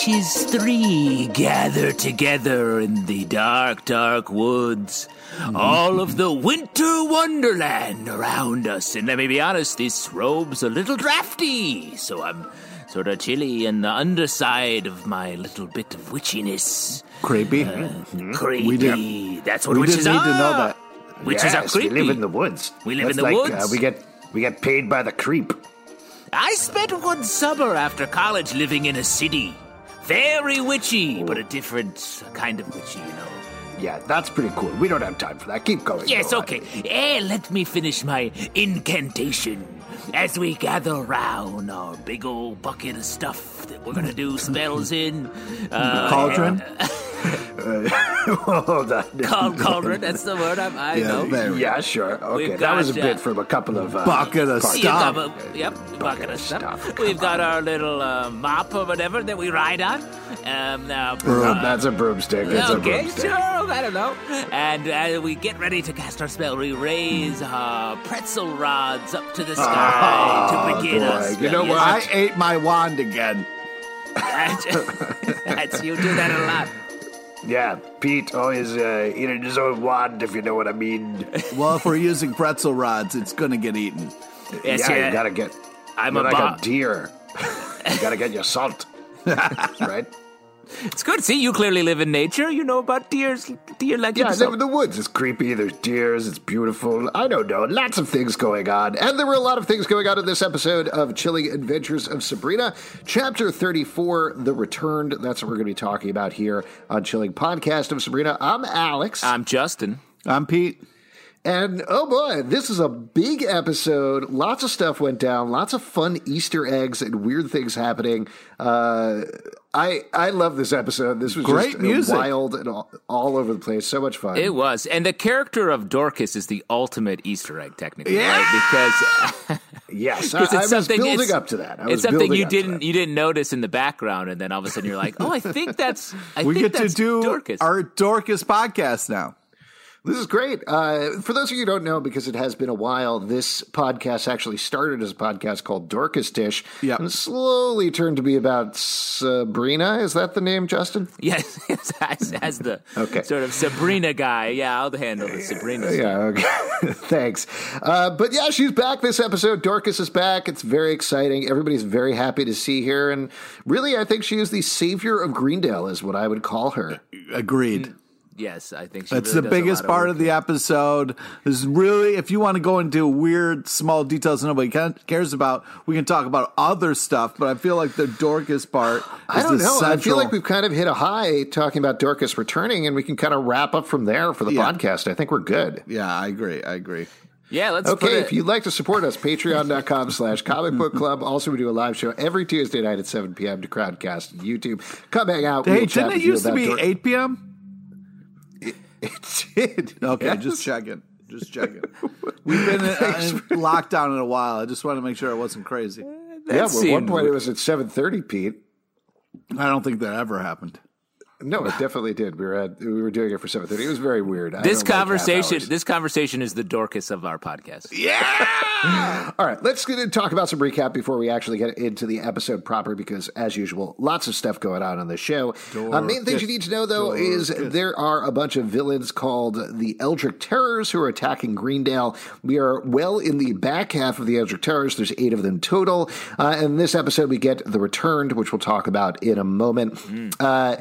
Witches three gather together in the dark, dark woods. All of the winter wonderland around us. And let me be honest, this robe's a little drafty, so I'm sort of chilly in the underside of my little bit of witchiness. Creepy. Creepy. That's what we witches didn't need are. to know that. Witches are yes, creepy. we live in the woods. We live in the like, woods. Uh, we get we get paid by the creep. I spent one summer after college living in a city. Very witchy, but a different kind of witchy, you know. Yeah, that's pretty cool. We don't have time for that. Keep going. Yes, okay. Eh, let me finish my incantation. As we gather round our big old bucket of stuff that we're gonna do spells in. Uh, Cauldron? Hold on. Cal- cauldron, that's the word I'm, I Yeah, know. there we Yeah, sure. Okay, We've that was a bit uh, from a couple of uh, Bucket of parts. You've got stuff. a- yep, bucket of stuff. stuff, We've come got our little uh, mop or whatever that we ride on. Um, now, Broom, uh, that's a broomstick. It's a broomstick. sure, I don't know. And uh, we get ready to cast our spell. We raise our pretzel rods up to the sky to begin boy. our spell. You know Yes, I ate my wand again. That's, that's you do that a lot. Yeah, Pete always uh, eating his own wand, if you know what I mean. Well, if we're using pretzel rods, it's gonna get eaten. Yes, yeah, yeah. you gotta get. I'm you're a like bo- a deer. you gotta get your salt. right? It's good. See, you clearly live in nature. You know about deers, deer like Yeah, I live in the woods. It's creepy. There's deers. It's beautiful. I don't know. Lots of things going on. And there were a lot of things going on in this episode of Chilling Adventures of Sabrina. Chapter 34, The Returned. That's what we're going to be talking about here on Chilling Podcast of Sabrina. I'm Alex. I'm Justin. I'm Pete. And oh boy, this is a big episode. Lots of stuff went down. Lots of fun Easter eggs and weird things happening. Uh, I I love this episode. This was Great just music. wild and all, all over the place. So much fun. It was, and the character of Dorcas is the ultimate Easter egg, technically, Yeah! right? Because yes, I, Because I it's was something building it's- up to that. I was it's something you didn't you didn't notice in the background, and then all of a sudden you're like, oh, I think that's I we think get to do Dorcas. our Dorcas podcast now. This is great. Uh, for those of you who don't know, because it has been a while, this podcast actually started as a podcast called Dorcas Dish, Yep. and slowly turned to be about Sabrina. Is that the name, Justin? yes, as, as the Okay. sort of Sabrina guy. Yeah, I'll handle the Sabrina. stuff. Yeah, okay. Thanks. Uh, but yeah, she's back this episode. Dorcas is back. It's very exciting. Everybody's very happy to see her. And really, I think she is the savior of Greendale, is what I would call her. Agreed. Yes, I think she That's really the does a biggest lot part work. of the episode. This is really, if you want to go into weird, small details that nobody cares about, we can talk about other stuff. But I feel like the Dorcas part is I don't the know. I feel like we've kind of hit a high talking about Dorcas returning, and we can kind of wrap up from there for the Yeah. podcast. I think we're good. Yeah, I agree. I agree. Yeah, let's put Okay, it. if you'd like to support us, patreon.com slash comic book club. Also, we do a live show every Tuesday night at 7 p.m. to Crowdcast and YouTube. Come hang out. Hey, We'll didn't it used to be Dor- 8 p.m.? It did. Okay, Yes. just checking. Just checking. We've been uh, in, in lockdown in a while. I just wanted to make sure I wasn't crazy. that Yeah, well, at one seemed point it was at 7.30, Pete. I don't think that ever happened. No, it definitely did. We were at, we were doing it for 7.30. It was very weird. This don't like conversation. this conversation is the Dorcas of our podcast. Yeah. All right, let's talk about some recap before we actually get into the episode proper, because as usual, lots of stuff going on on the show. Uh, main things you need to know, though, is there are a bunch of villains called the Eldritch Terrors who are attacking Greendale. We are well in the back half of the Eldritch Terrors. There's eight of them total. Uh, and in this episode, we get the Returned, which we'll talk about in a moment. Uh,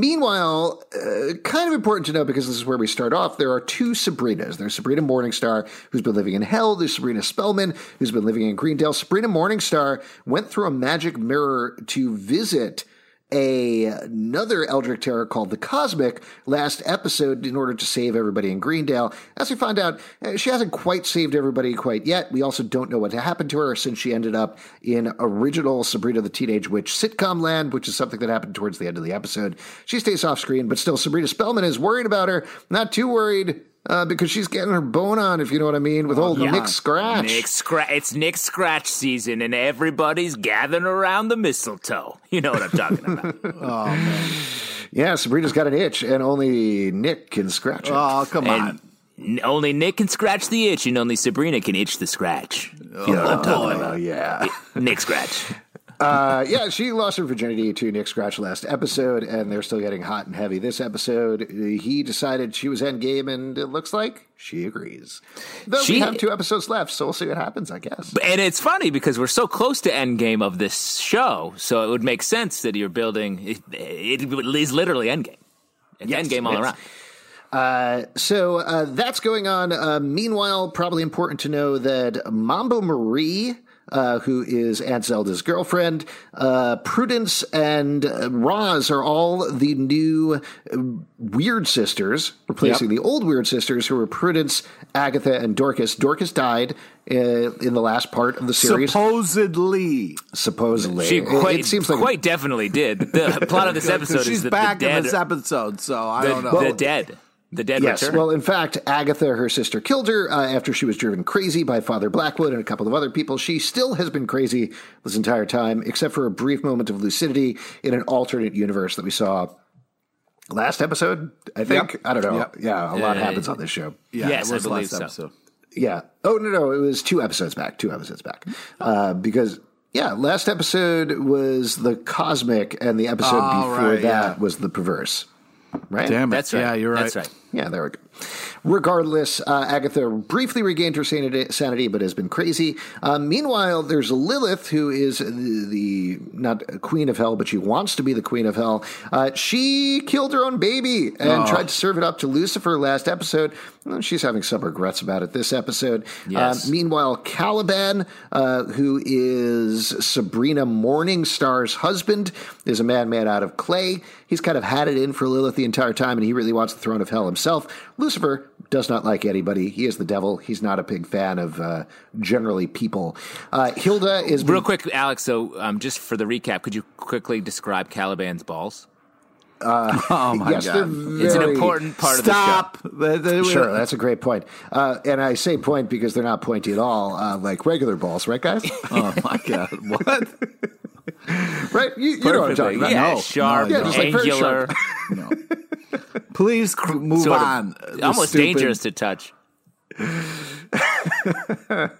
meanwhile, uh, kind of important to know because this is where we start off. There are two Sabrinas. There's Sabrina Morningstar, who's been living in hell. There's Sabrina Spellman, who's been living in Greendale. Sabrina Morningstar went through a magic mirror to visit a, another Eldritch Terror called the Cosmic last episode in order to save everybody in Greendale. As we find out, uh, she hasn't quite saved everybody quite yet. We also don't know what happened to her since she ended up in original Sabrina the Teenage Witch sitcom land, which is something that happened towards the end of the episode. She stays off screen, but still, Sabrina Spellman is worried about her. Not too worried uh, because she's getting her bone on, if you know what I mean, with old Nick Scratch. Nick Scratch. It's Nick Scratch season, and everybody's gathering around the mistletoe. You know what I'm talking about. Oh man. Yeah, Sabrina's got an itch, and only Nick can scratch it. Oh come on. and n- only Nick can scratch the itch, and only Sabrina can itch the scratch. You know what I'm talking oh, about. yeah. Nick Scratch. Uh, yeah, she lost her virginity to Nick Scratch last episode, and they're still getting hot and heavy this episode. He decided she was endgame, and it looks like she agrees. Though we have two episodes left, so we'll see what happens, I guess. And it's funny because we're so close to endgame of this show, so it would make sense that you're building. It, it is literally endgame. It's Yes, endgame all around. Uh, so uh, that's going on. Uh, meanwhile, probably important to know that Mambo Marie, uh, who is Aunt Zelda's girlfriend, uh, Prudence, and uh, Roz are all the new uh, Weird Sisters, replacing the old Weird Sisters, who were Prudence, Agatha, and Dorcas. Dorcas died uh, in the last part of the series, Supposedly. supposedly. She It- quite, it, seems like quite definitely did. The plot of this episode she's is that back the dead, in this episode, so I the, don't know. the dead, the dead Yes. return. Well, in fact, Agatha, her sister, killed her uh, after she was driven crazy by Father Blackwood and a couple of other people. She still has been crazy this entire time, except for a brief moment of lucidity in an alternate universe that we saw last episode. I think. Yep. I don't know. Yep. Yeah, a lot Uh, happens on this show. yeah, yes, it was I believe last so. episode. Yeah. Oh no, no, it was two episodes back. Two episodes back. Uh, because. Yeah, last episode was the cosmic, and the episode Oh, before right, that yeah. was the perverse. Right? Damn it. That's right. Yeah, you're right. That's right. Yeah, there we go. Regardless, uh, Agatha briefly regained her sanity, sanity but has been crazy. Uh, meanwhile, there's Lilith, who is the, the not queen of hell, but she wants to be the queen of hell. Uh, she killed her own baby and tried to serve it up to Lucifer last episode. Well, She's having some regrets about it this episode. Yes. Uh, meanwhile, Caliban, uh, who is Sabrina Morningstar's husband, is a madman out of clay. He's kind of had it in for Lilith the entire time, and he really wants the throne of hell himself. Lucifer does not like anybody. He is the devil. He's not a big fan of uh, generally people. Uh, Hilda is Real quick, Alex. So, um, just for the recap, could you quickly describe Caliban's balls? Oh my yes, they're god. It's an important part Stop. of the They- they- Sure, that's a great point. Uh, and I say point because they're not pointy at all, uh, like regular balls, right, guys? Oh my god. What? right? You, you know what I'm talking about. Yeah, No, sharp, no, Yeah, just like angular, No. Please cr- move sort on. Almost stupid- dangerous to touch.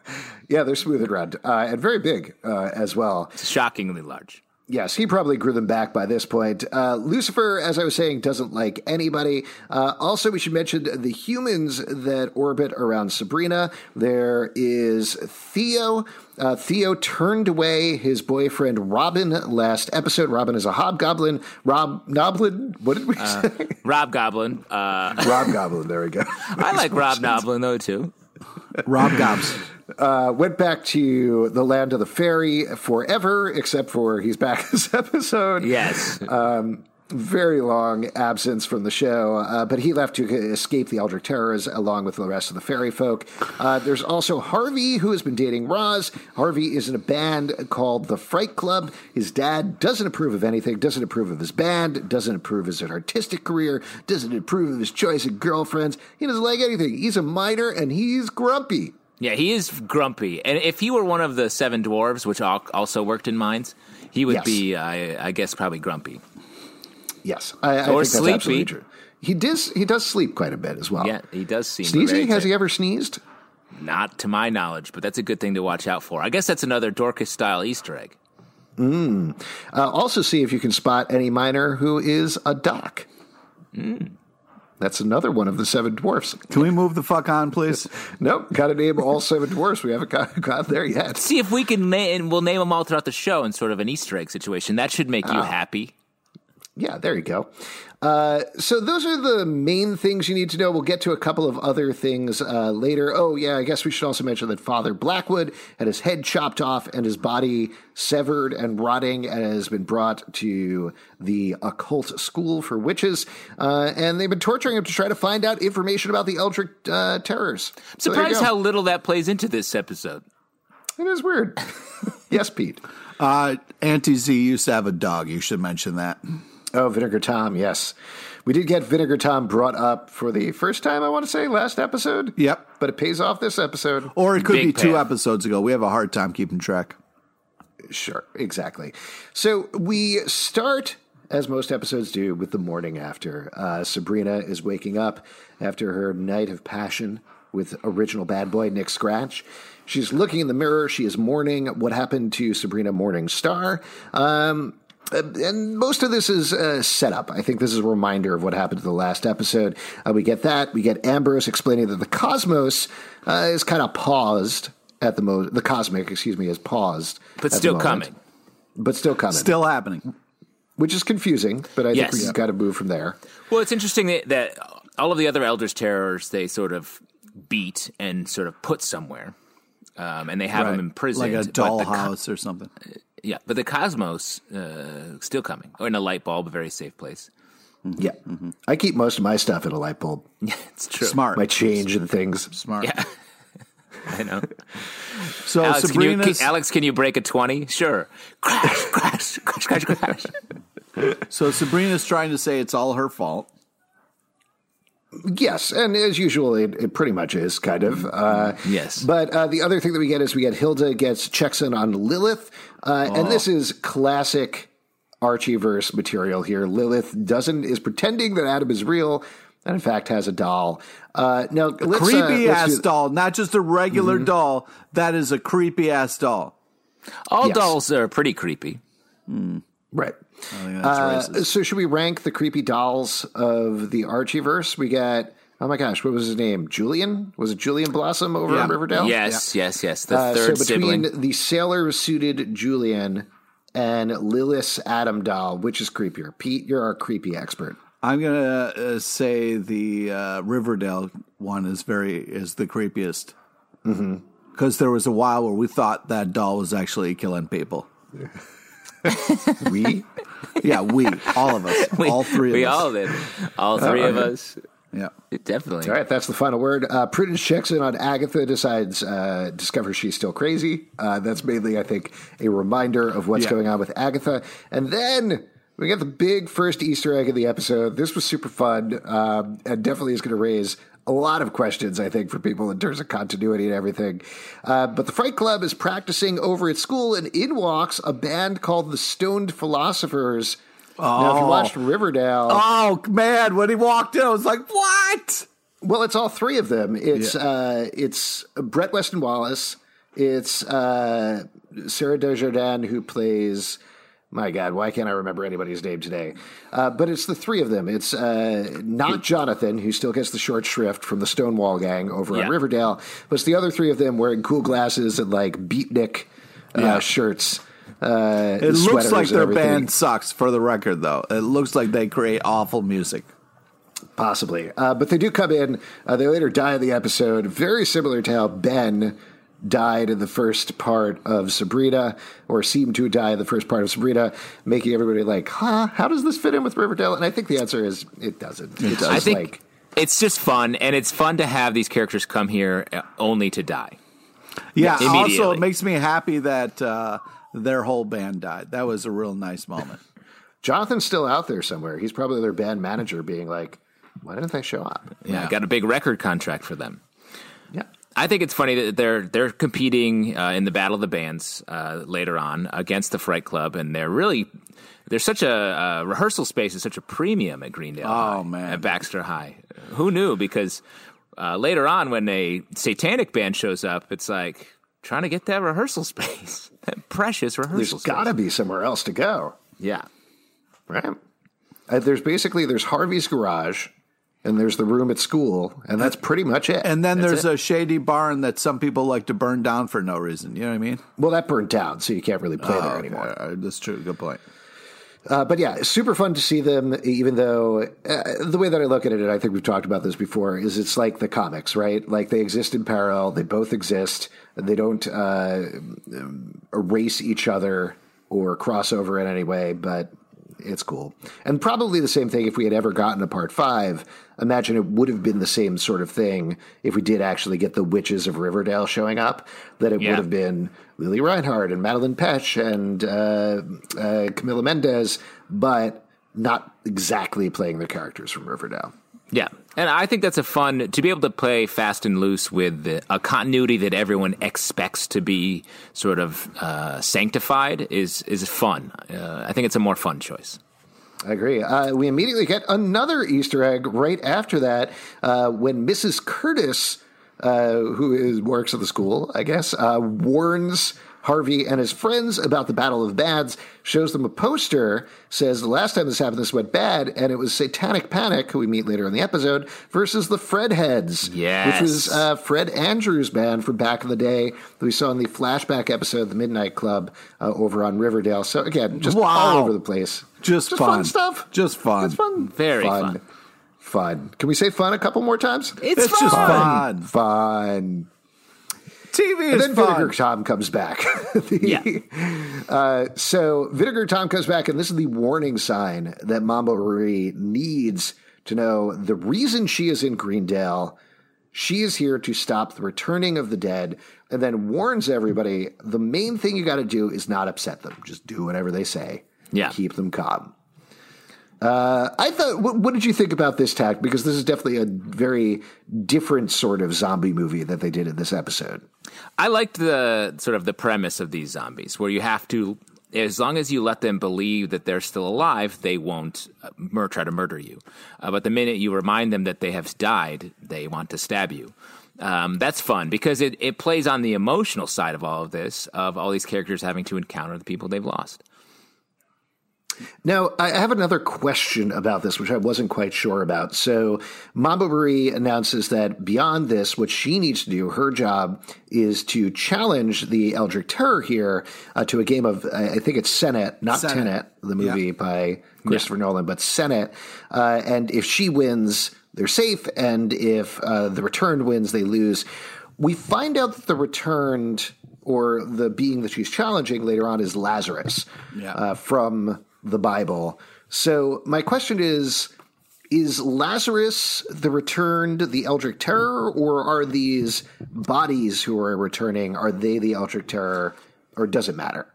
Yeah, they're smooth and round uh, and very big uh, as well. Shockingly large. Yes, he probably grew them back by this point. Uh, Lucifer, as I was saying, doesn't like anybody. Uh, also, we should mention the humans that orbit around Sabrina. There is Theo. Uh, Theo turned away his boyfriend Robin last episode. Robin is a hobgoblin. Rob Noblin. What did we say? Rob Goblin. Uh, Rob Goblin. There we go. I like Rob Noblin though too. Rob Gobbs. Uh, went back to the land of the fairy forever, except for he's back this episode. Yes. Very long absence from the show, uh, but he left to escape the Eldritch Terrors along with the rest of the fairy folk. Uh, there's also Harvey, who has been dating Roz. Harvey is in a band called the Fright Club. His dad doesn't approve of anything, doesn't approve of his band, doesn't approve of his artistic career, doesn't approve of his choice of girlfriends. He doesn't like anything. He's a miner and he's grumpy. Yeah, he is grumpy. And if he were one of the seven dwarves, which also worked in mines, he would Yes. be, I, I guess, probably grumpy. Yes, I, I Or think that's sleepy. absolutely true. He does. He does sleep quite a bit as well. Yeah, he does seem Sneezing? very Has he ever sneezed? Not to my knowledge, but that's a good thing to watch out for. I guess that's another Dorcas style Easter egg. Hmm. Uh, also, see if you can spot any miner who is a doc. Hmm. That's another one of the seven dwarfs. Can we move the fuck on, please? Nope, got to name all seven dwarfs. We haven't got, got there yet. See if we can name, and we'll name them all throughout the show in sort of an Easter egg situation. That should make you ah. happy. Yeah, there you go. Uh, so those are the main things you need to know. We'll get to a couple of other things uh, later. Oh yeah, I guess we should also mention that Father Blackwood had his head chopped off and his body severed and rotting, and has been brought to the occult school for witches. Uh, and they've been torturing him to try to find out information about the Eldritch uh, terrors. So there you Surprised go. how little that plays into this episode. it is weird. yes, Pete. Uh, Auntie Z used to have a dog. You should mention that. Oh, Vinegar Tom, yes. We did get Vinegar Tom brought up for the first time, I want to say, last episode. Yep. But it pays off this episode. Or it could Big be two episodes ago. We have a hard time keeping track. Sure, exactly. So we start, as most episodes do, with the morning after. Uh, Sabrina is waking up after her night of passion with original bad boy Nick Scratch. She's looking in the mirror. She is mourning what happened to Sabrina Morningstar. Um, and most of this is uh, set up. I think this is a reminder of what happened to the last episode. Uh, we get that. We get Ambrose explaining that the cosmos uh, is kind of paused at the moment. The cosmic, excuse me, is paused, But still coming. but still coming. Still happening. which is confusing. But I Yes. think we've got to move from there. Well, it's interesting that, that all of the other Eldritch terrors they sort of beat and sort of put somewhere, um, and they have them imprisoned. like a but the co- dollhouse or something. Yeah, but the cosmos uh, still coming, or in a light bulb, a very safe place. Yeah, I keep most of my stuff in a light bulb. Yeah, it's true. Smart. My change and things. Smart. Yeah, I know. So Alex, can you, can, Alex, can you break a twenty? Sure. Crash, crash, crash, crash, crash. so Sabrina's trying to say it's all her fault. Yes, and as usual, it, it pretty much is kind of. Uh, Yes. but uh, the other thing that we get is we get Hilda gets checks in on Lilith, uh, and this is classic Archieverse material here. Lilith doesn't is pretending that Adam is real, and in fact has a doll. Uh, now, let's, uh, creepy let's ass do- Mm-hmm. doll, not just a regular doll. That is a creepy ass doll. All Yes. dolls are pretty creepy. Right. I think that's Uh, racist. so should we rank the creepy dolls of the Archieverse? We got oh my gosh, what was his name? Julian? Was it Julian Blossom over Yeah. in Riverdale? Yes, yes, yes. The Uh, third so between sibling. the sailor suited Julian and Lilith's Adam doll, which is creepier? Pete, you're our creepy expert. I'm gonna uh, say the uh, Riverdale one is very is the creepiest Mm-hmm. because there was a while where we thought that doll was actually killing people. We Yeah, we all of us, all three of we us. all did. All three of us. yeah. Definitely. all right. That's the final word. Uh, Prudence checks in on Agatha, decides uh, discovers she's still crazy. Uh, that's mainly, I think, a reminder of what's Yeah. going on with Agatha, and then. We get the big first Easter egg of the episode. This was super fun, um, and definitely is going to raise a lot of questions, I think, for people in terms of continuity and everything. Uh, but the Fright Club is practicing over at school, and in walks a band called the Stoned Philosophers. Now, if you Oh. watched Riverdale, Oh man, when he walked in, I was like, "What?" well, it's all three of them. It's uh, it's Brett Weston Wallace. It's uh, Sarah Desjardins who plays. My God, why can't I remember anybody's name today? Uh, but it's the three of them. It's uh, not Jonathan, who still gets the short shrift from the Stonewall Gang over Yeah. on Riverdale, but it's the other three of them wearing cool glasses and like beatnik uh, Yeah. shirts. Uh, It looks like their band sucks. For the record, though, it looks like they create awful music. Possibly. Uh, but they do come in. Uh, they later die in the episode, very similar to how Ben died in the first part of Sabrina, or seemed to die in the first part of Sabrina, making everybody like, huh, how does this fit in with Riverdale? And I think the answer is it doesn't. It's I just think like, it's just fun, and it's fun to have these characters come here uh, only to die. Yeah. Also, it makes me happy that uh, their whole band died. That was a real nice moment. Jonathan's still out there somewhere. He's probably their band manager being like, why didn't they show up? Yeah, got a big record contract for them. I think it's funny that they're they're competing uh, in the Battle of the Bands uh, later on against the Fright Club, and they're really there's such a uh, rehearsal space is such a premium at Greendale. Oh, High, man. at Baxter High. Who knew? Because uh, later on, when a satanic band shows up, it's like trying to get that rehearsal space, that precious rehearsal There's space. got to be somewhere else to go. yeah. right? Uh, there's basically there's Harvey's garage, and there's the room at school, and that's pretty much it. And then That's there's a shady barn that some people like to burn down for no reason. You know what I mean? well, that burned down, so you can't really play there Oh, okay. anymore. Uh, That's true. Good point. Uh, but yeah, super fun to see them. Even though uh, the way that I look at it, and I think we've talked about this before, is it's like the comics, right? Like they exist in parallel. They both exist. They don't uh, erase each other or cross over in any way. But it's cool. And probably the same thing if we had ever gotten a part five. Imagine it would have been the same sort of thing if we did actually get the witches of Riverdale showing up. That it yeah. would have been Lili Reinhart and Madeline Petsch and uh, uh, Camila Mendes, but not exactly playing the characters from Riverdale. Yeah. And I think that's a fun to be able to play fast and loose with a continuity that everyone expects to be sort of uh, sanctified is is fun. Uh, I think it's a more fun choice. I agree. Uh, we immediately get another Easter egg right after that uh, when Mrs. Curtis, uh, who is, works at the school, I guess, uh, warns Harvey and his friends about the Battle of Bads, shows them a poster, says the last time this happened, this went bad, and it was Satanic Panic, who we meet later in the episode, versus the Fred Heads. Yes. Which was uh, Fred Andrews' band from back in the day that we saw in the flashback episode of the Midnight Club uh, over on Riverdale. So again, just wow. all over the place. Just, just fun. fun. stuff. Just fun. It's fun. Very fun. fun. Fun. Can we say fun a couple more times? It's, it's fun. just fun. Fun. TV and then fun. Vinegar Tom comes back. the, yeah. Uh, so Vinegar Tom comes back, and this is the warning sign that Mambo Marie needs to know the reason she is in Greendale. She is here to stop the returning of the dead, and then warns everybody the main thing you got to do is not upset them. Just do whatever they say. Yeah. Keep them calm. Uh, I thought, what, what, did you think about this tack? Because this is definitely a very different sort of zombie movie that they did in this episode. I liked the sort of the premise of these zombies, where you have to, as long as you let them believe that they're still alive, they won't uh, mur- try to murder you. Uh, but the minute you remind them that they have died, they want to stab you. Um, that's fun because it, it plays on the emotional side of all of this, of all these characters having to encounter the people they've lost. Now, I have another question about this, which I wasn't quite sure about. So, Mambo Marie announces that beyond this, what she needs to do, her job is to challenge the Eldritch Terror here uh, to a game of, I think it's Senate, not Senet. Tenet, the movie yeah. by Christopher yeah. Nolan, but Senate. Uh, and if she wins, they're safe. And if uh, the returned wins, they lose. We find out that the returned or the being that she's challenging later on is Lazarus yeah. uh, from the Bible. So my question is is Lazarus the returned the Eldritch Terror, or are these bodies who are returning, are they the Eldritch Terror, or does it matter?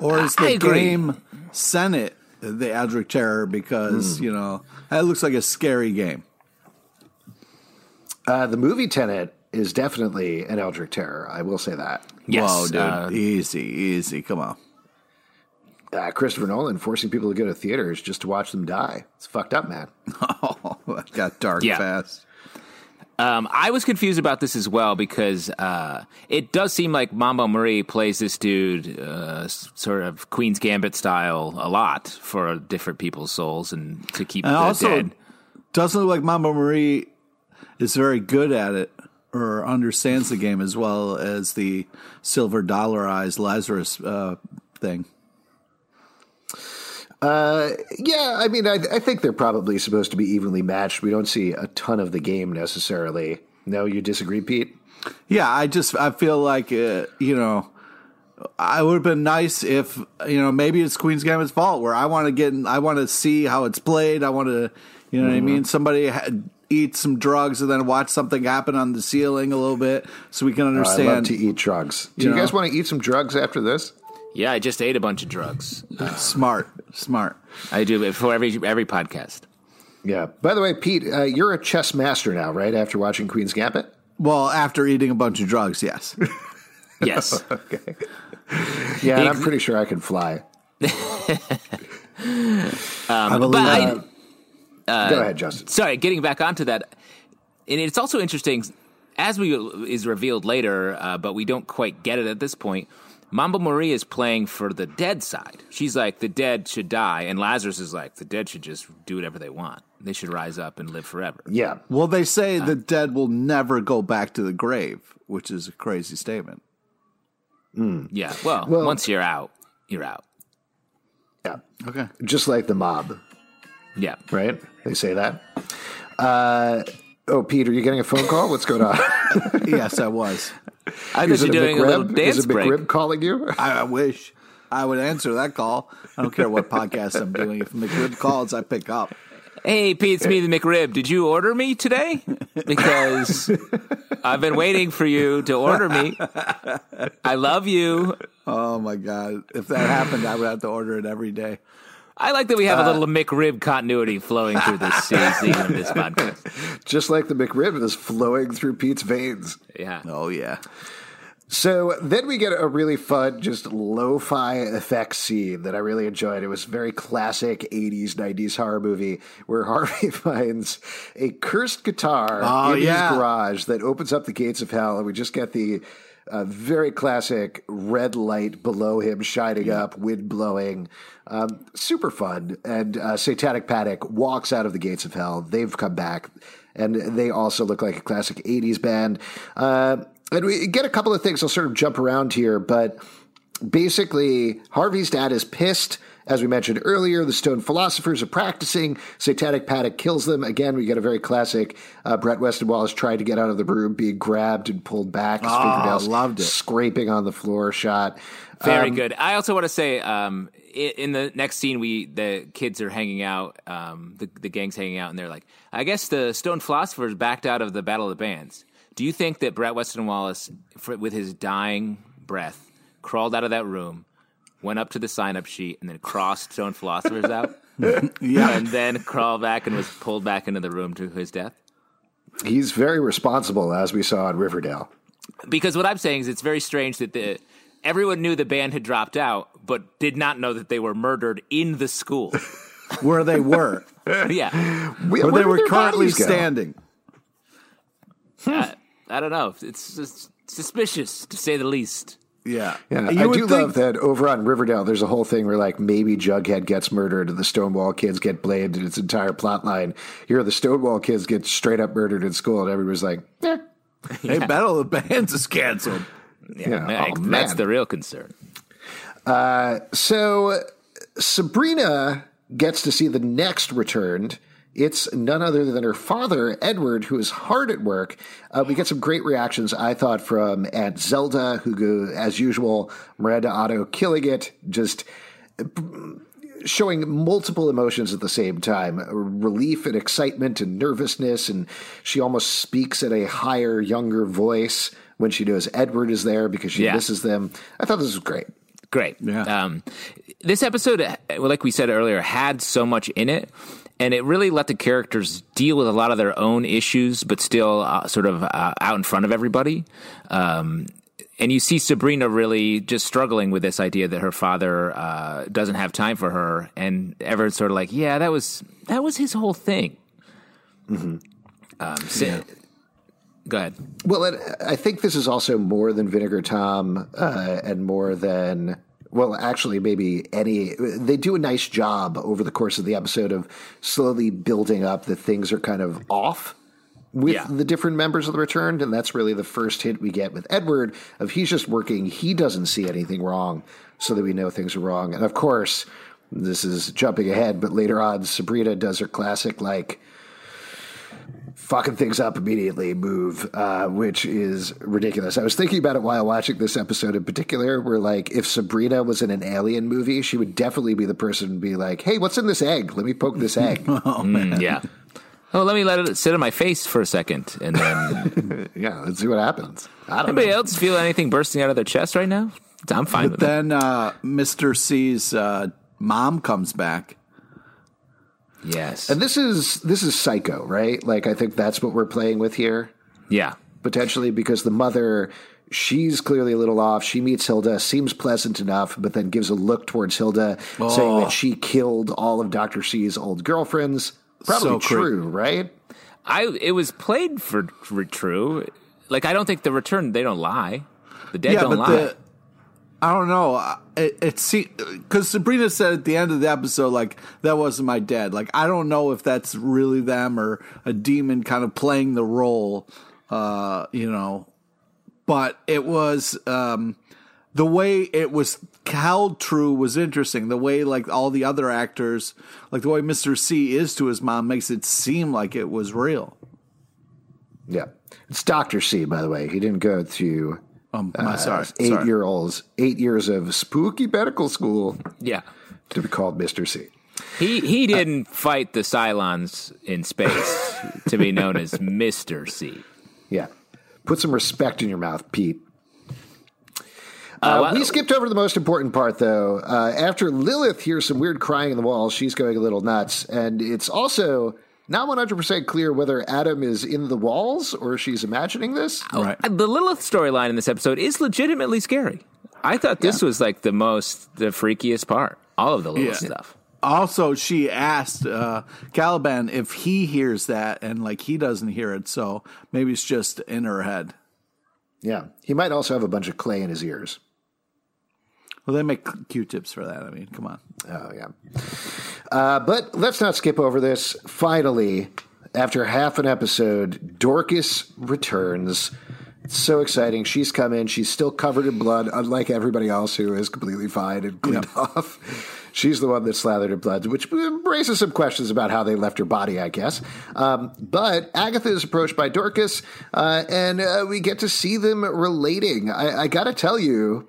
Or is the game Senate the Eldritch Terror because, mm. you know, that looks like a scary game? Uh, the movie Tenet is definitely an Eldritch Terror. I will say that. Yes. Whoa, dude. Uh, easy, easy. Come on uh, Christopher Nolan forcing people to go to theaters just to watch them die. It's fucked up, man. Oh, that got dark yeah. fast. Um, I was confused about this as well because uh, it does seem like Mambo Marie plays this dude uh, sort of Queen's Gambit style a lot for different people's souls and to keep and the also, dead. Doesn't look like Mambo Marie is very good at it or understands the game as well as the silver dollarized Lazarus uh, thing. Uh, yeah, I mean, I, I, think they're probably supposed to be evenly matched. We don't see a ton of the game necessarily. No, you disagree, Pete? Yeah, I just I feel like uh, you know, I would have been nice if you know maybe it's Queen's Gambit's fault where I want to get in, I want to see how it's played. I want to you know mm-hmm. what I mm-hmm. mean. Somebody eat some drugs and then watch something happen on the ceiling a little bit so we can understand. Uh, I love to eat drugs. Do you, you know? guys want to eat some drugs after this? Yeah, I just ate a bunch of drugs. Uh, smart, smart. I do before every every podcast. Yeah. By the way, Pete, uh, you're a chess master now, right? After watching Queen's Gambit. Well, after eating a bunch of drugs, yes. yes. okay. Yeah, I'm pretty sure I can fly. um, but I, uh, Go ahead, Justin. Sorry, getting back onto that, and it's also interesting as we is revealed later, uh, but we don't quite get it at this point. Mambo Marie is playing for the dead side. She's like, the dead should die. And Lazarus is like, the dead should just do whatever they want. They should rise up and live forever. Yeah. Well, they say uh, the dead will never go back to the grave, which is a crazy statement. Mm. Yeah. Well, well, once you're out, you're out. Yeah. Okay. Just like the mob, Yeah. right? They say that. Uh, oh, Pete, are you getting a phone call? What's going on? yes, I was. I Is thought it you're a doing a little McRib? dance Is it break. Calling you? I, I wish I would answer that call. I don't care what podcast I'm doing. If McRib calls, I pick up. Hey, Pete, it's me, the McRib. Did you order me today? Because I've been waiting for you to order me. I love you. Oh my god! If that happened, I would have to order it every day. I like that we have Uh, a little McRib continuity flowing through this season of this podcast. Just like the McRib is flowing through Pete's veins. Yeah. Oh yeah. So then we get a really fun, just lo-fi effects scene that I really enjoyed. It was very classic 80s, 90s horror movie where Harvey finds a cursed guitar Oh, in yeah. his garage that opens up the gates of hell, and we just get the uh, very classic red light below him shining up, wind blowing. Um, super fun. And uh, Satanic Panic walks out of the gates of hell. They've come back, and they also look like a classic 80s band. Uh, and we get a couple of things. I'll sort of jump around here, but basically, Harvey's dad is pissed. As we mentioned earlier, the stone philosophers are practicing. Satanic Panic kills them. Again, we get a very classic uh, Brett Weston Wallace trying to get out of the room, being grabbed and pulled back. His Oh, fingernails loved it. scraping on the floor shot. Very Um, good. I also want to say, um, in the next scene, we the kids are hanging out, um, the the gang's hanging out, and they're like, "I guess the Stone Philosophers backed out of the Battle of the Bands." Do you think that Brett Weston Wallace, for, with his dying breath, crawled out of that room, went up to the sign up sheet, and then crossed Stone Philosophers out, Yeah. and then crawled back and was pulled back into the room to his death? He's very responsible, as we saw in Riverdale. because what I'm saying is it's very strange that the everyone knew the band had dropped out, but did not know that they were murdered in the school. Where they were, yeah, Where, where they were their currently standing. I, I don't know. It's just suspicious to say the least. Yeah. Yeah, You I do think- love that over on Riverdale. There's a whole thing where like maybe Jughead gets murdered and the Stonewall kids get blamed, and its entire plot line. Here, the Stonewall kids get straight up murdered in school, and everybody's like, eh. Hey, Battle of the Bands is canceled. Yeah, Yeah, oh, that's the real concern. So Sabrina gets to see the next returned. It's none other than her father, Edward, who is hard at work. Uh, we get some great reactions, I thought, from Aunt Zelda, who, go, as usual, Miranda Otto killing it, just showing multiple emotions at the same time relief and excitement and nervousness. And she almost speaks at a higher, younger voice when she knows Edward is there because she Yeah. misses them. I thought this was great. Great. Yeah. Um, this episode, like we said earlier, had so much in it, and it really let the characters deal with a lot of their own issues, but still uh, sort of uh, out in front of everybody. Um, and you see Sabrina really just struggling with this idea that her father uh, doesn't have time for her, and Edward's sort of like, "Yeah, that was that was his whole thing." Um, so- Go ahead. Well, I think this is also more than Vinegar Tom uh, and more than, well, actually, maybe any. They do a nice job over the course of the episode of slowly building up that things are kind of off with Yeah. the different members of the returned. And that's really the first hint we get with Edward of he's just working. He doesn't see anything wrong, so that we know things are wrong. And of course, this is jumping ahead, but later on, Sabrina does her classic, like, fucking things up immediately move, uh, which is ridiculous. I was thinking about it while watching this episode in particular, where like if Sabrina was in an alien movie, she would definitely be the person to be like, "Hey, what's in this egg? Let me poke this egg." Mm, yeah. Oh, let me let it sit on my face for a second, and then yeah, let's see what happens. I don't anybody know. else feel anything bursting out of their chest right now? I'm fine with that. Then uh, Mr. C's uh, mom comes back. Yes. And this is this is Psycho, right? Like I think that's what we're playing with here. yeah. potentially because the mother she's clearly a little off she meets hilda seems pleasant enough but then gives a look towards hilda saying that oh. she killed all of dr c's old girlfriends probably So creepy. true right I it was played for, for true. Like I don't think the return they don't lie. The dead yeah, don't but lie. the I don't know. It, it see because Sabrina said at the end of the episode, like that wasn't my dad. Like I don't know if that's really them or a demon kind of playing the role. Uh, you know, but it was. Um, the way it was held true was interesting. The way like all the other actors, like the way Mister C is to his mom, makes it seem like it was real. Yeah, it's Doctor C. By the way, he didn't go through. Um, uh, sorry, eight sorry. year olds, eight years of spooky medical school Yeah. to be called Mister C. He he didn't fight the Cylons in space to be known as Mister C. Yeah, put some respect in your mouth, Pete. Uh, Uh, well- we skipped over the most important part, though. Uh, after Lilith hears some weird crying in the wall, she's going a little nuts. And it's also not 100% clear whether Adam is in the walls or she's imagining this. Right. Uh, The Lilith storyline in this episode is legitimately scary. I thought this was like the most the freakiest part. All of the Lilith Yeah. stuff. Also, she asked uh, Caliban if he hears that, and like he doesn't hear it, so maybe it's just in her head. Yeah. He might also have a bunch of clay in his ears. Well, they make Q-tips for that. I mean, come on. Oh, yeah. Uh, but let's not skip over this. Finally, after half an episode, Dorcas returns. It's so exciting. She's come in. She's still covered in blood, unlike everybody else who is completely fine and cleaned off. She's the one that slathered in blood, which raises some questions about how they left her body, I guess. Um, but Agatha is approached by Dorcas, uh, and uh, we get to see them relating. I, I got to tell you,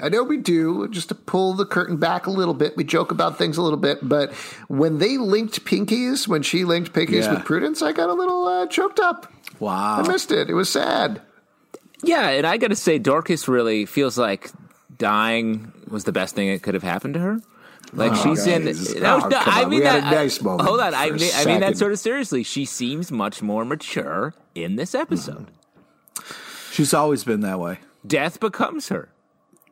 I know we do, just to pull the curtain back a little bit. We joke about things a little bit, but when they linked pinkies, when she linked pinkies Yeah. with Prudence, I got a little uh, choked up. Wow. I missed it. It was sad. Yeah, and I got to say, Dorcas really feels like dying was the best thing that could have happened to her. Like she's in. guys. No, Oh, no, I mean that. a nice moment hold on, I mean, I mean that sort of seriously. She seems much more mature in this episode. She's always been that way. Death becomes her.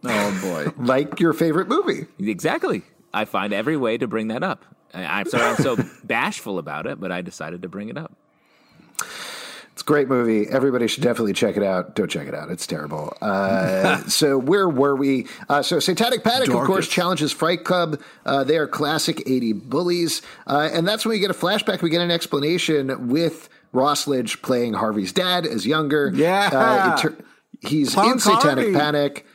Oh boy. Like your favorite movie. Exactly. I find every way to bring that up. I- I'm sorry I'm so bashful about it, but I decided to bring it up. It's a great movie. Everybody should definitely check it out. Don't check it out. It's terrible. Uh, so where were we? Uh, so Satanic Panic, of course, challenges Fright Club. Uh, they are classic 80 bullies. Uh, and that's when we get a flashback. We get an explanation with Ross Lynch playing Harvey's dad as younger. Yeah. Uh, tur- he's in Satanic Harvey. Panic.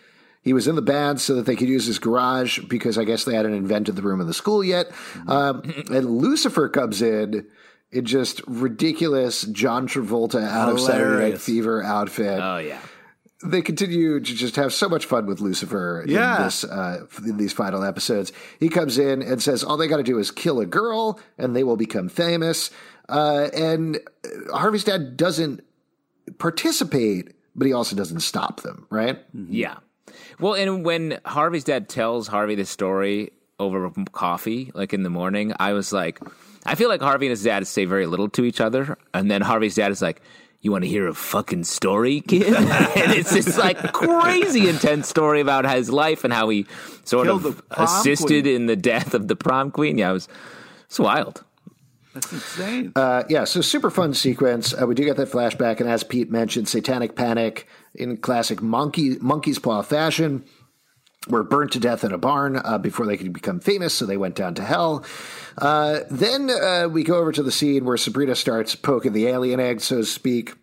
He was in the band so that they could use his garage because I guess they hadn't invented the room in the school yet. Um, and Lucifer comes in in just ridiculous John Travolta out of Saturday Night Fever outfit. Oh yeah. they continue to just have so much fun with Lucifer Yeah. in this uh, in these final episodes. He comes in and says all they got to do is kill a girl and they will become famous. Uh, and Harvey's dad doesn't participate, but he also doesn't stop them. Right? Yeah. Well, and when Harvey's dad tells Harvey this story over coffee, like in the morning, I was like, I feel like Harvey and his dad say very little to each other. And then Harvey's dad is like, you want to hear a fucking story, kid? and it's this like crazy intense story about his life and how he sort Killed of assisted queen. in the death of the prom queen. Yeah, it was, it's wild. That's insane. Uh, yeah, so super fun sequence. Uh, we do get that flashback, and as Pete mentioned, Satanic Panic in classic monkey monkey's paw fashion were burnt to death in a barn uh, before they could become famous, so they went down to hell. Uh, then uh, we go over to the scene where Sabrina starts poking the alien egg, so to speak,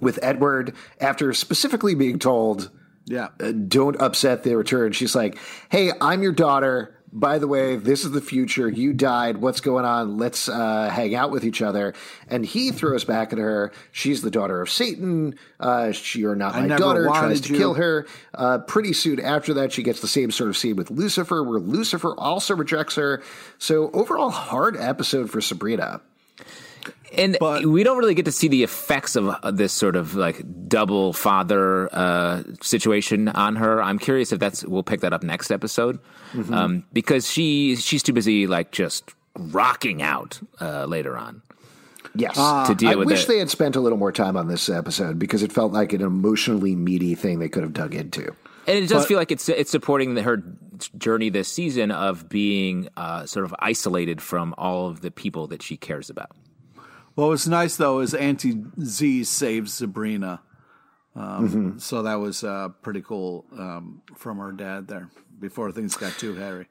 with Edward after specifically being told yeah. uh, don't upset the return. She's like, "Hey, I'm your daughter. By the way, this is the future. You died. What's going on? Let's uh, hang out with each other." And he throws back at her. She's the daughter of Satan. Uh, she, you're not my daughter. Tries to you. kill her. Uh, pretty soon after that, she gets the same sort of scene with Lucifer, where Lucifer also rejects her. So overall, hard episode for Sabrina. And But- we don't really get to see the effects of uh, this sort of like double father uh, situation on her. I'm curious if that's we'll pick that up next episode um, because she she's too busy like just rocking out uh, later on. Yes. to deal I with wish it. they had spent a little more time on this episode because it felt like an emotionally meaty thing they could have dug into. And it does But- feel like it's it's supporting the, her journey this season of being uh, sort of isolated from all of the people that she cares about. What was nice though is Auntie Z saves Sabrina. Um, So that was uh, pretty cool um, from her dad there before things got too hairy.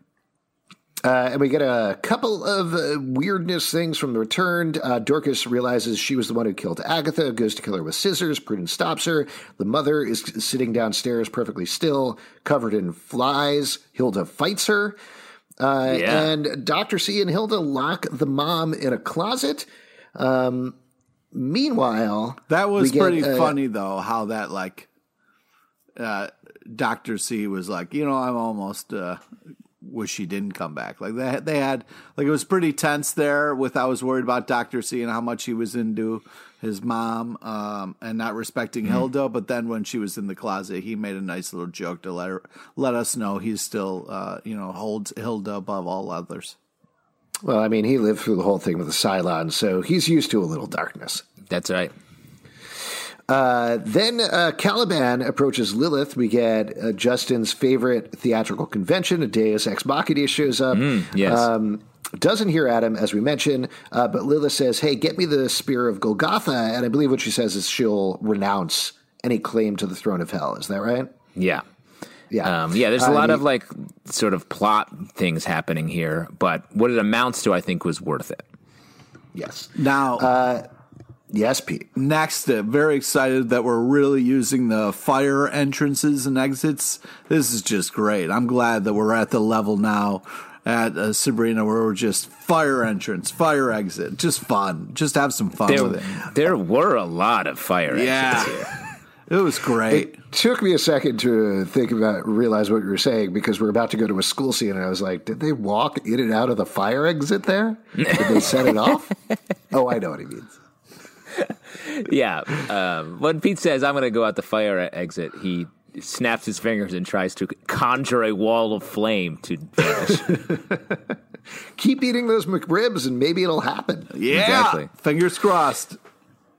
Uh, and we get a couple of uh, weirdness things from the returned. Uh, Dorcas realizes she was the one who killed Agatha, goes to kill her with scissors. Prudence stops her. The mother is sitting downstairs perfectly still, covered in flies. Hilda fights her. Uh, Yeah. And Dr. C and Hilda lock the mom in a closet. Um, meanwhile, That was get, pretty uh, funny though, how that like uh Dr. C was like, you know, I'm almost uh wish she didn't come back. Like they they had like it was pretty tense there with I was worried about Dr. C and how much he was into his mom um and not respecting Hilda, but then when she was in the closet, he made a nice little joke to let her let us know he's still uh you know holds Hilda above all others. Well, I mean, he lived through the whole thing with the Cylon, so he's used to a little darkness. That's right. Uh, then uh, Caliban approaches Lilith. We get uh, Justin's favorite theatrical convention. A Deus Ex Machina shows up. yes. Um, doesn't hear Adam, as we mentioned, uh, but Lilith says, Hey, get me the Spear of Golgotha. And I believe what she says is she'll renounce any claim to the throne of hell. Is that right? Yeah. Yeah. Um, yeah, there's a Uh, lot and of like sort of plot things happening here, but what it amounts to, I think, was worth it. Yes. Now Yes, Pete. Next, uh, very excited that we're really using the fire entrances and exits. This is just great. I'm glad that we're at the level now at uh, Sabrina where we're just fire entrance, fire exit, just fun. Just have some fun There, with it. there were a lot of fire exits here. Yeah, it was great. It took me a second to think about, realize what you were saying because we're about to go to a school scene, and I was like, did they walk in and out of the fire exit there? Did they set it off? Oh, I know what he means. Yeah. Um, when Pete says, I'm going to go out the fire exit, he snaps his fingers and tries to conjure a wall of flame to vanish. Keep eating those McRibs, and maybe it'll happen. yeah, exactly. fingers crossed.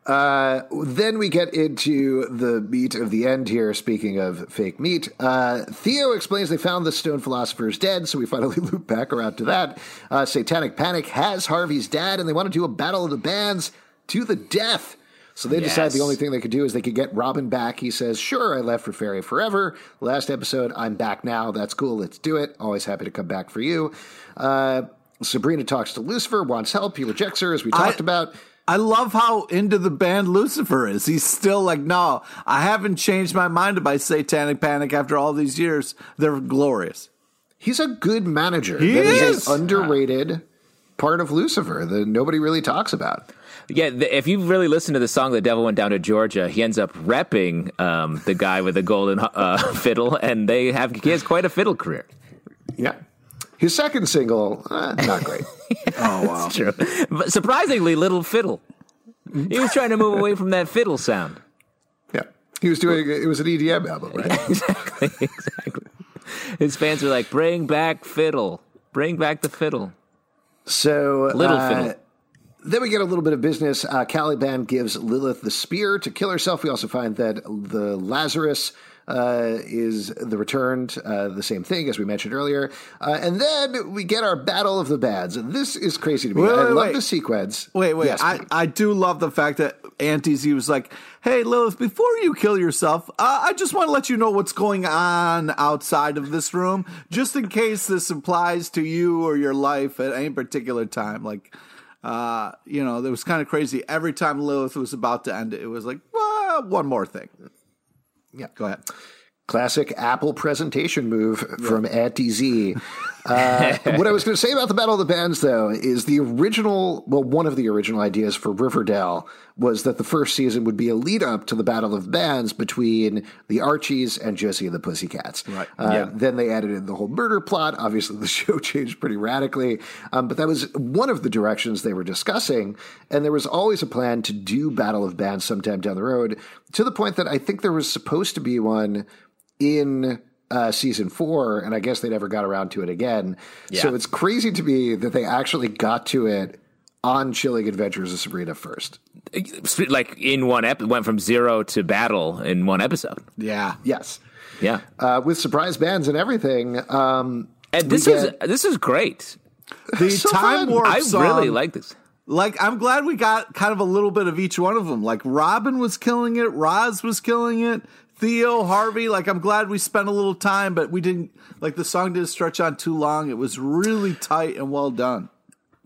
Then we get into the meat of the end here. Speaking of fake meat, uh, Theo explains they found the stone philosopher's dead, so we finally loop back around to that. Uh, Satanic Panic has Harvey's dad, and they want to do a battle of the bands to the death. So they decide the only thing they could do is they could get Robin back. He says, Sure, I left for Fairy Forever. Last episode, I'm back now. That's cool. Let's do it. Always happy to come back for you. Uh, Sabrina talks to Lucifer, wants help. He rejects her, as we talked about. I love how into the band Lucifer is. He's still like, no, I haven't changed my mind about Satanic Panic after all these years. They're glorious. He's a good manager. He That is. an underrated part of Lucifer that nobody really talks about. Yeah, the, if you really listen to the song "The Devil Went Down to Georgia," he ends up repping um, the guy with the golden uh, fiddle, and they have he has quite a fiddle career. Yeah. His second single, uh, not great. Oh, wow. True, but surprisingly little fiddle. He was trying to move away from that fiddle sound. yeah. He was doing, it was an EDM album, right? exactly, exactly. His fans were like, "Bring back fiddle, bring back the fiddle." So, Little uh, fiddle. Then we get a little bit of business. Uh, Caliban gives Lilith the spear to kill herself. We also find that the Lazarus uh, is the returned, uh, the same thing as we mentioned earlier. Uh, and then we get our battle of the bads. This is crazy to me. Wait, I wait, love wait. the sequence. Wait, wait. Yes, I. I do love the fact that Auntie Z was like, hey, Lilith, before you kill yourself, uh, I just want to let you know what's going on outside of this room, just in case this applies to you or your life at any particular time. Like, uh, you know, it was kind of crazy. Every time Lilith was about to end it, it was like, well, one more thing. Yeah. Go ahead. Classic Apple presentation move from Auntie Z. Uh, what I was going to say about the Battle of the Bands, though, is the original, well, one of the original ideas for Riverdale was that the first season would be a lead up to the Battle of the Bands between the Archies and Josie and the Pussycats. Right. Uh, Yeah. Then they added in the whole murder plot. Obviously, the show changed pretty radically, um, but that was one of the directions they were discussing. And there was always a plan to do Battle of Bands sometime down the road, to the point that I think there was supposed to be one in uh, season four, and I guess they never got around to it again. So it's crazy to me that they actually got to it on Chilling Adventures of Sabrina first. Like in one episode, went from zero to battle in one episode. Yeah. Yes. Yeah, Uh, with surprise bands and everything. Um, and this is get- this is great. The So time fun. warp I song, really like this. Like, I'm glad we got kind of a little bit of each one of them. Like, Robin was killing it, Roz was killing it, Theo, Harvey, like I'm glad we spent a little time, but we didn't like the song didn't stretch on too long. It was really tight and well done.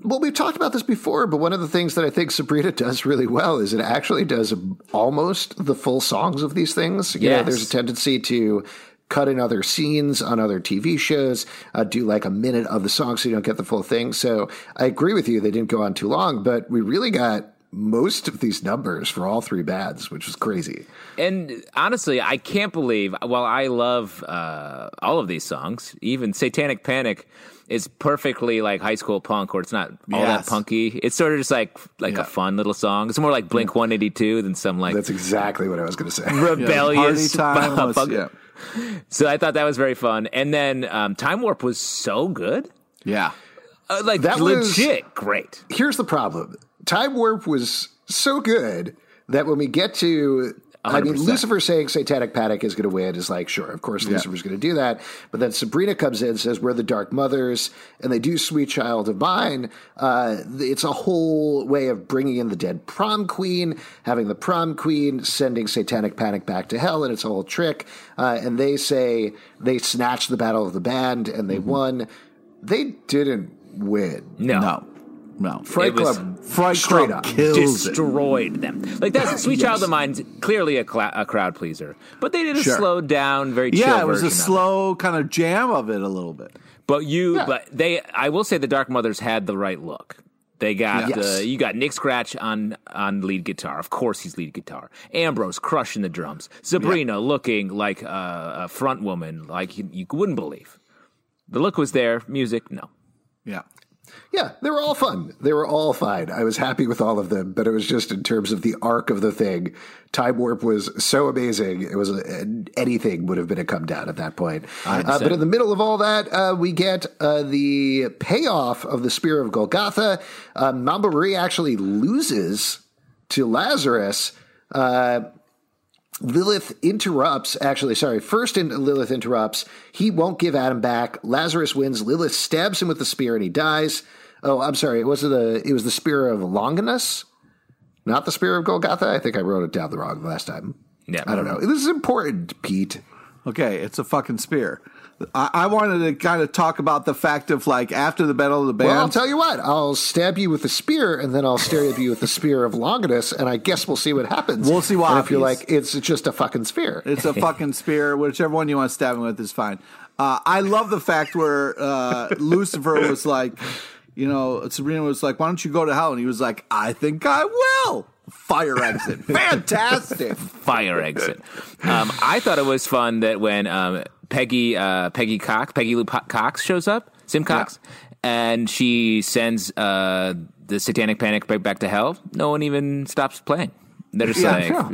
Well, we've talked about this before, but one of the things that I think Sabrina does really well is it actually does almost the full songs of these things. You Yes. know, there's a tendency to cut in other scenes on other TV shows, uh, do like a minute of the song so you don't get the full thing. So I agree with you; they didn't go on too long, but we really got most of these numbers for all three bands, which was crazy. And honestly, I can't believe. While I love uh, all of these songs, even Satanic Panic is perfectly like high school punk, or it's not all that punky. It's sort of just like like Yeah. a fun little song. It's more like Blink One Eighty Two than some like That's exactly what I was going to say. rebellious Party time punk. yeah. So I thought that was very fun. And then um, Time Warp was so good, Yeah. uh, like That was- legit great. Here's the problem: Time Warp was so good that when we get to I mean, Lucifer saying Satanic Panic is going to win is like, sure, of course, Lucifer's going to do that. But then Sabrina comes in and says, We're the Dark Mothers, and they do Sweet Child of Mine. Uh, it's a whole way of bringing in the dead prom queen, having the prom queen sending Satanic Panic back to hell, and it's a whole trick. Uh, and they say they snatched the Battle of the Band and they won. They didn't win. No. No. No. Fright It was- Club, Fright straight Club up. kills it. destroyed them. Like that's Sweet Child of Mine's clearly a, cla- a crowd pleaser, but they did a Sure. slowed down, very chill Yeah, it was a version of slow kind of jam of it a little bit. But you, Yeah. but they, I will say, the Dark Mothers had the right look. They got Yes. uh, you got Nick Scratch on on lead guitar. Of course, he's lead guitar. Ambrose crushing the drums. Sabrina looking like a, a front woman, like you, you wouldn't believe. The look was there. Music, no. Yeah. Yeah, they were all fun. They were all fine. I was happy with all of them, but it was just in terms of the arc of the thing. Time Warp was so amazing. It was a, anything would have been a come down at that point. Uh, but in the middle of all that, uh, we get uh, the payoff of the Spear of Golgotha. Uh, Mambo Marie actually loses to Lazarus. Uh, Lilith interrupts, actually, sorry, first in, Lilith interrupts. He won't give Adam back. Lazarus wins. Lilith stabs him with the spear and he dies. Oh, I'm sorry. It was the it was the spear of Longinus, not the spear of Golgotha. I think I wrote it down the wrong last time. Yeah. I don't know. This is important, Pete. Okay, it's a fucking spear. I, I wanted to kind of talk about the fact of like after the battle of the Well, I'll tell you what. I'll stab you with the spear, and then I'll stare at you with the spear of Longinus, and I guess we'll see what happens. We'll see what And if you're like, it's just a fucking spear. It's a fucking spear. Whichever one you want to stab him with is fine. Uh, I love the fact where uh, Lucifer was like, you know, Sabrina was like, "Why don't you go to hell?" And he was like, "I think I will." Fire exit, fantastic. fire exit. Um, I thought it was fun that when um, Peggy uh, Peggy Cox Peggy Lou Cox shows up, Sim Cox, and she sends uh, the Satanic Panic back, back to hell. No one even stops playing. They're just Yeah, like, yeah.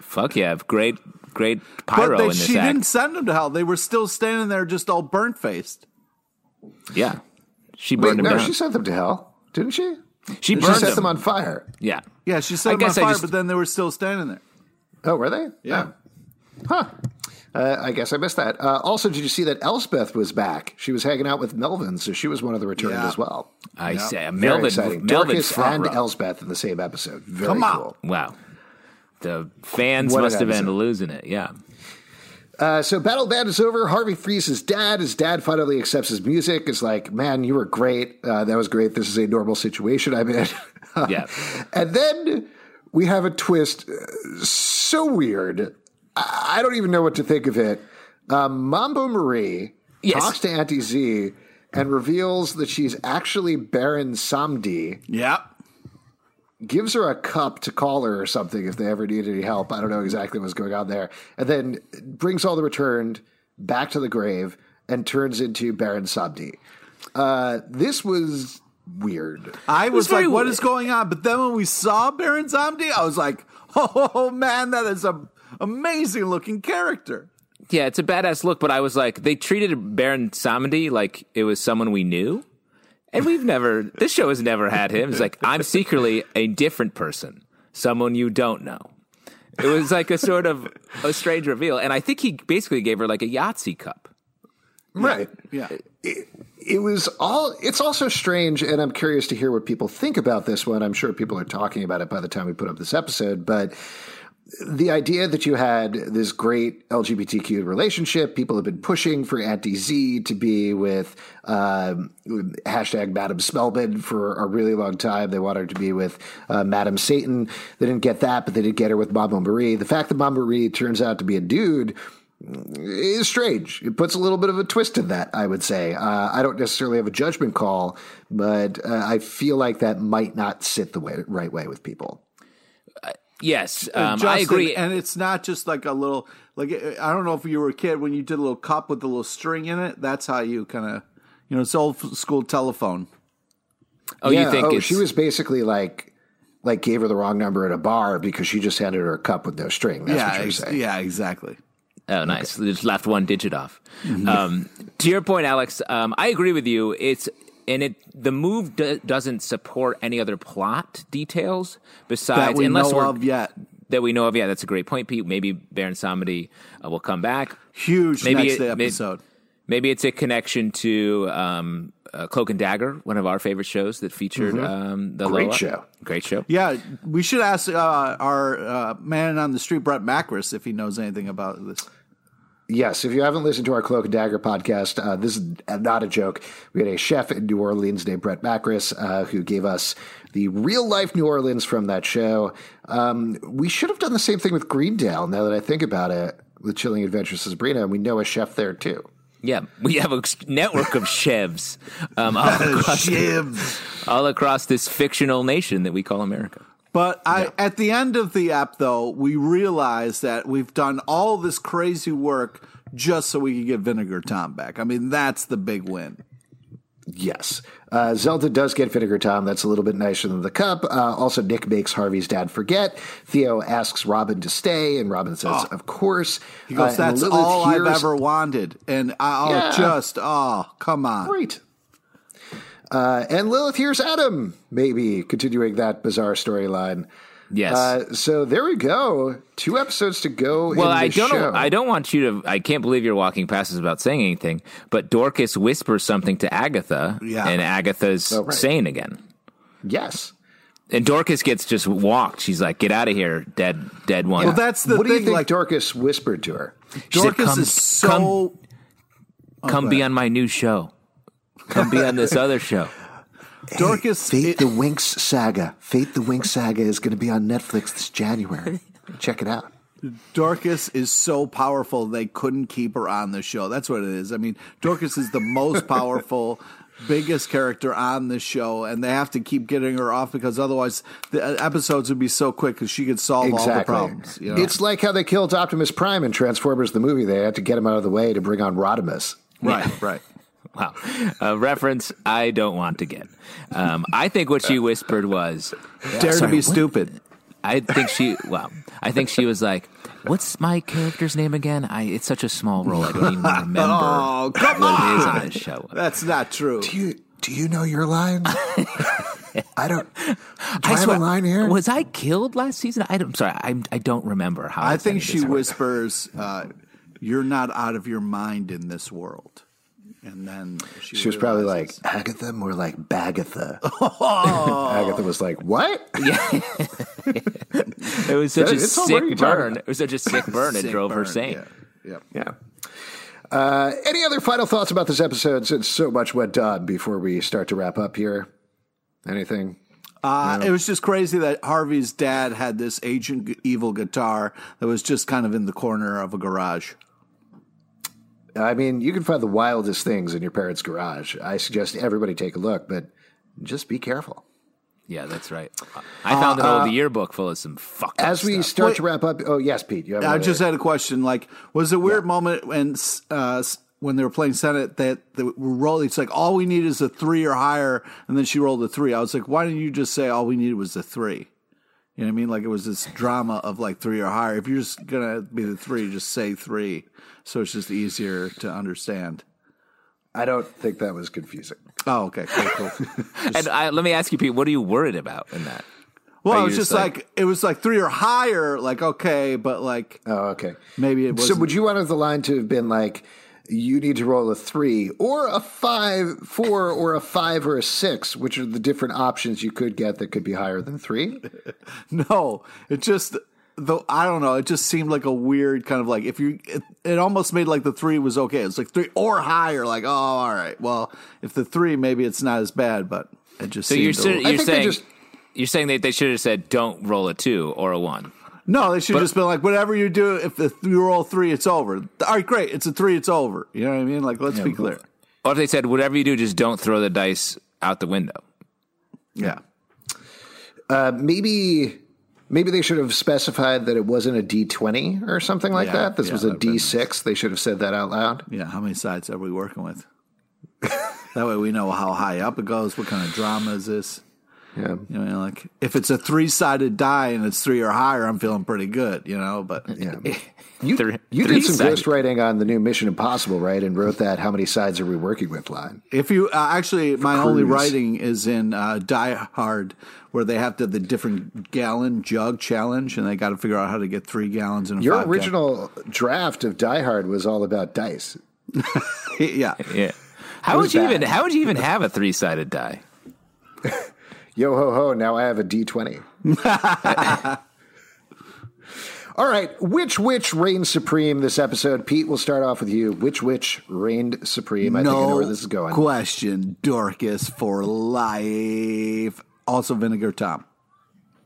"Fuck yeah, great, great pyro But they, in this she act." didn't send them to hell. They were still standing there, just all burnt faced. Yeah, she Wait, burned him no, down. she sent them to hell, didn't she? she She set them. them on fire. yeah, Yeah, she I set them on guess I fire, just- but then they were still standing there. Oh, were they? Yeah. Huh. Uh, I guess I missed that. Uh, also, did you see that Elspeth was back? She was hanging out with Melvin, so she was one of the returned Yeah. as well. I Yeah. say Very Melvin. exciting. Melvin Dorcas front and row. Elspeth in the same episode. Very Come on. cool. Wow, the fans What an must have been episode. losing it. Yeah. Uh, so Battle Band is over. Harvey frees his dad. His dad finally accepts his music. Is like, man, you were great. Uh, that was great. This is a normal situation I'm in. Yeah. and then we have a twist uh, so weird. I, I don't even know what to think of it. Um, Mambo Marie Yes. talks to Auntie Z and reveals that she's actually Baron Samedi. Yeah. Gives her a cup to call her or something if they ever need any help. I don't know exactly what's going on there. And then brings all the returned back to the grave and turns into Baron Samedi. Uh, this was weird. I was very like, what weird. is going on? But then when we saw Baron Samedi, I was like, oh man, that is a amazing looking character. Yeah, it's a badass look, but I was like, they treated Baron Samedi like it was someone we knew. And we've never, this show has never had him. It's like, I'm secretly a different person, someone you don't know. It was like a sort of a strange reveal. And I think he basically gave her like a Yahtzee cup. Right. Yeah. It, it was all, it's also strange, and I'm curious to hear what people think about this one. I'm sure people are talking about it by the time we put up this episode, but the idea that you had this great LGBTQ relationship, people have been pushing for Auntie Z to be with um, hashtag Madam Spellman for a really long time. They wanted her to be with uh, Madam Satan. They didn't get that, but they did get her with Mama Marie. The fact that Mama Marie turns out to be a dude is strange. It puts a little bit of a twist in that, I would say. Uh, I don't necessarily have a judgment call, but uh, I feel like that might not sit the way, right way with people. Yes, um, Justin, I agree. And it's not just like a little, like, I don't know if you were a kid when you did a little cup with a little string in it. That's how you kind of, you know, it's old school telephone. Oh, yeah, you think oh, she was basically like, like gave her the wrong number at a bar because she just handed her a cup with no string. That's yeah, what you're saying. Yeah, exactly. Oh, nice. Okay. Just left one digit off. Mm-hmm. Um, to your point, Alex, um, I agree with you. It's and it the move do, doesn't support any other plot details besides that we unless know of yet that we know of. Yeah, that's a great point, Pete. Maybe Baron Samedi uh, will come back. Huge maybe next it, episode. Maybe, maybe, it's a connection to um, uh, Cloak and Dagger, one of our favorite shows that featured mm-hmm. um, the great Loa. show. Great show. Yeah, we should ask uh, our uh, man on the street, Brett Macris, if he knows anything about this. Yes, if you haven't listened to our Cloak and Dagger podcast, uh, this is not a joke. We had a chef in New Orleans named Brett Macris uh, who gave us the real life New Orleans from that show. Um, we should have done the same thing with Greendale now that I think about it with Chilling Adventures of Sabrina, and we know a chef there too. Yeah, we have a network of chefs um, all, across, all across this fictional nation that we call America. But I, yeah. at the end of the app, though, we realize that we've done all this crazy work just so we can get Vinegar Tom back. I mean, that's the big win. Yes. Uh, Zelda does get Vinegar Tom. That's a little bit nicer than the cup. Uh, also, Nick makes Harvey's dad forget. Theo asks Robin to stay, and Robin says, oh. "Of course." He goes, uh, "That's all hears... I've ever wanted," and I'll yeah. just, oh, come on, great. Uh, and Lilith hears Adam, maybe continuing that bizarre storyline. Yes. Uh, so there we go. Two episodes to go. Well, I don't. Show. I don't want you to. I can't believe you're walking past us without saying anything. But Dorcas whispers something to Agatha, yeah. and Agatha's oh, right. sane again. Yes. And Dorcas gets just walked. She's like, "Get out of here, dead, dead one." Well, that's the what thing. do you think like, Dorcas whispered to her? Dorcas said, is so. Come, oh, come be on my new show. Come be on this other show. Hey, Dorcas, Fate it, the Winx saga. Fate the Winx saga is going to be on Netflix this January. Check it out. Dorcas is so powerful they couldn't keep her on the show. That's what it is. I mean, Dorcas is the most powerful, biggest character on the show, and they have to keep getting her off because otherwise the uh, episodes would be so quick because she could solve exactly. all the problems. You know? It's like how they killed Optimus Prime in Transformers the movie. They had to get him out of the way to bring on Rodimus. Right, yeah. right. Wow. A reference I don't want to get. Um, I think what she whispered was Dare sorry, to be what? stupid. I think she, well, I think she was like, What's my character's name again? I it's such a small role. I don't even remember oh, come what on. it is on this show. That's not true. Do you do you know your line? I don't. Do I, I swear, a line here? Was I killed last season? I am sorry. I, I don't remember how. I think she whispers, uh, "You're not out of your mind in this world." And then she, she was probably like Agatha, more like Bagatha. Oh. Agatha was like, "What?" Yeah, it was such a sick burn. It was such a sick burn. Sick it drove burn. her sane. Yeah, yeah. yeah. Uh, any other final thoughts about this episode? Since so much went on before we start to wrap up here. Anything? Uh, It was just crazy that Harvey's dad had this ancient evil guitar that was just kind of in the corner of a garage. I mean, you can find the wildest things in your parents' garage. I suggest everybody take a look, but just be careful. Yeah, that's right. I found uh, an old uh, yearbook full of some fuck. As we stuff. start Wait, to wrap up, oh yes, Pete. You have I just had a question. Like, was a weird yeah. moment when uh, when they were playing Senet that they were rolling? It's like all we need is a three or higher, and then she rolled a three. I was like, why didn't you just say all we needed was a three? You know what I mean? Like it was this drama of like three or higher. If you're just gonna be the three, just say three so it's just easier to understand. I don't think that was confusing. Oh, okay, cool, cool. and I, let me ask you, Pete, what are you worried about in that? Well, it was just like, like, it was like three or higher, like okay, but like oh, okay, maybe it was. So, would you want the line to have been like, you need to roll a three or a five, four, or a five or a six, which are the different options you could get that could be higher than three? no, it just though I don't know. It just seemed like a weird kind of like if you. It, it almost made like the three was okay. It's like three or higher. Like oh, all right. Well, if the three, maybe it's not as bad. But it just. So you're, seemed a you're little- saying just- you're saying that they should have said don't roll a two or a one. No, they should have just been like whatever you do. If the, you roll three, it's over. All right, great. It's a three. It's over. You know what I mean? Like let's be clear. Or if they said whatever you do, just don't throw the dice out the window. Yeah. Uh, maybe maybe they should have specified that it wasn't a D twenty or something like Yeah, that. This yeah, was a D6. They should have said that out loud. Yeah, how many sides are we working with? that way we know how high up it goes. What kind of drama is this? Yeah. You know, like if it's a three sided die and it's three or higher, I'm feeling pretty good. You know, but Yeah. You, Three- you did some three-sided. ghostwriting on the new Mission Impossible, right? And wrote that "How many sides are we working with?" line. if you uh, actually, my only writing is in uh, Die Hard, where they have to the different gallon jug challenge, and they got to figure out how to get three gallons in a Your five original draft of Die Hard was all about dice. yeah. Yeah. How would you bad. even how would you even have a three sided die? Yo ho ho! Now I have a D twenty. All right, which witch reigned supreme this episode? Pete, we'll start off with you. Which witch reigned supreme? I think I know no where this is going. question, Dorcas for life. Also, Vinegar Tom.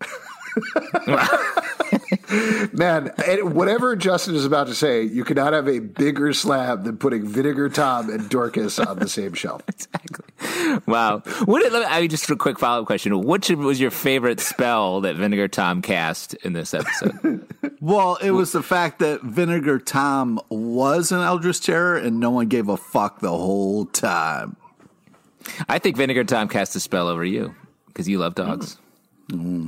Man, whatever Justin is about to say, you cannot have a bigger slab than putting Vinegar Tom and Dorcas on the same shelf. Exactly. Wow. What did, let me, I mean, just a quick follow up question. Which was your favorite spell that Vinegar Tom cast in this episode? Well, it was the fact that Vinegar Tom was an Eldritch Terror and no one gave a fuck the whole time. I think Vinegar Tom cast a spell over you because you love dogs. Mm. Mm-hmm.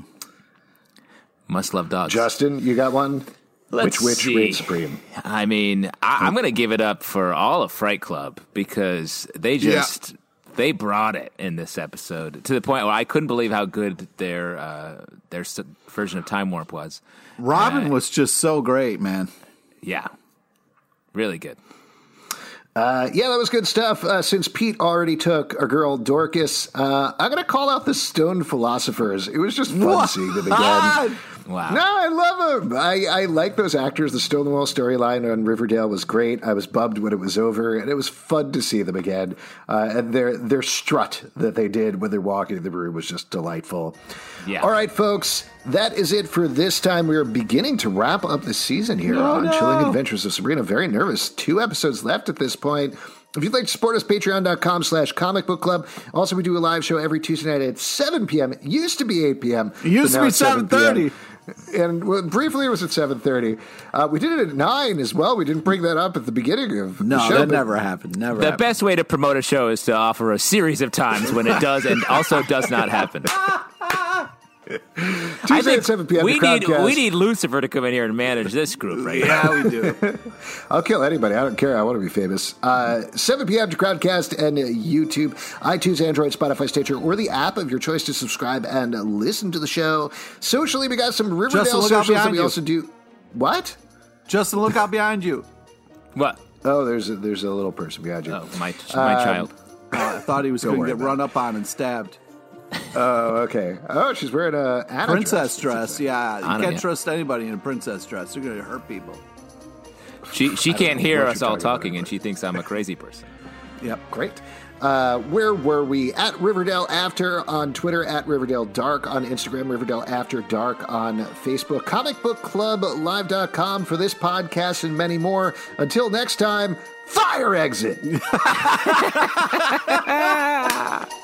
Must love dogs. Justin, you got one? Let's which witch see. reigned supreme? I mean, I, I'm going to give it up for all of Fright Club because they just they brought it in this episode to the point where I couldn't believe how good their uh, their version of Time Warp was. Robin Uh, was just so great, man. Yeah, really good. Uh, yeah, that was good stuff. Uh, since Pete already took our girl Dorcas, uh, I'm going to call out the Stone Philosophers. It was just fun seeing them again. Wow. No, I love them. I, I like those actors. The Stonewall storyline on Riverdale was great. I was bummed when it was over, and it was fun to see them again. Uh, and their their strut that they did when they're walking in the room was just delightful. Yeah. All right, folks, that is it for this time. We are beginning to wrap up the season here on no. Chilling Adventures of Sabrina. Very nervous. Two episodes left at this point. If you'd like to support us, patreon.com slash comic book club. Also, we do a live show every Tuesday night at 7 p.m. It used to be 8 p.m. It used to be it's 7 7:30. And well, briefly it was at 7.30 uh, we did it at 9 as well we didn't bring that up at the beginning of No, the show that never happened. Never. The happened. best way to promote a show is to offer a series of times when it does and also does not happen. Tuesday at 7 p.m. we the need Crowdcast. we need Lucifer to come in here and manage this group right now. Yeah, we do. I'll kill anybody. I don't care. I want to be famous. Uh, 7 p.m. to Crowdcast and uh, YouTube, iTunes, Android, Spotify, Stitcher, or the app of your choice to subscribe and uh, listen to the show. Socially, we got some Riverdale Justin, socials that we you. also do. What? Justin, look out behind you. What? Oh, there's a, there's a little person behind you. Oh, my my Um, child. Oh, I thought he was going to get about run up on and stabbed. Oh, okay. Oh, she's wearing a Anna Princess dress, yeah. You Anna, can't yeah. trust anybody in a princess dress. They're going to hurt people. She she don't can't hear us all talking and she thinks I'm a crazy person. Yep. Great. Uh, where were we? At Riverdale After on Twitter, at Riverdale Dark on Instagram, Riverdale After Dark on Facebook, comicbookclublive.com for this podcast and many more. Until next time, fire exit!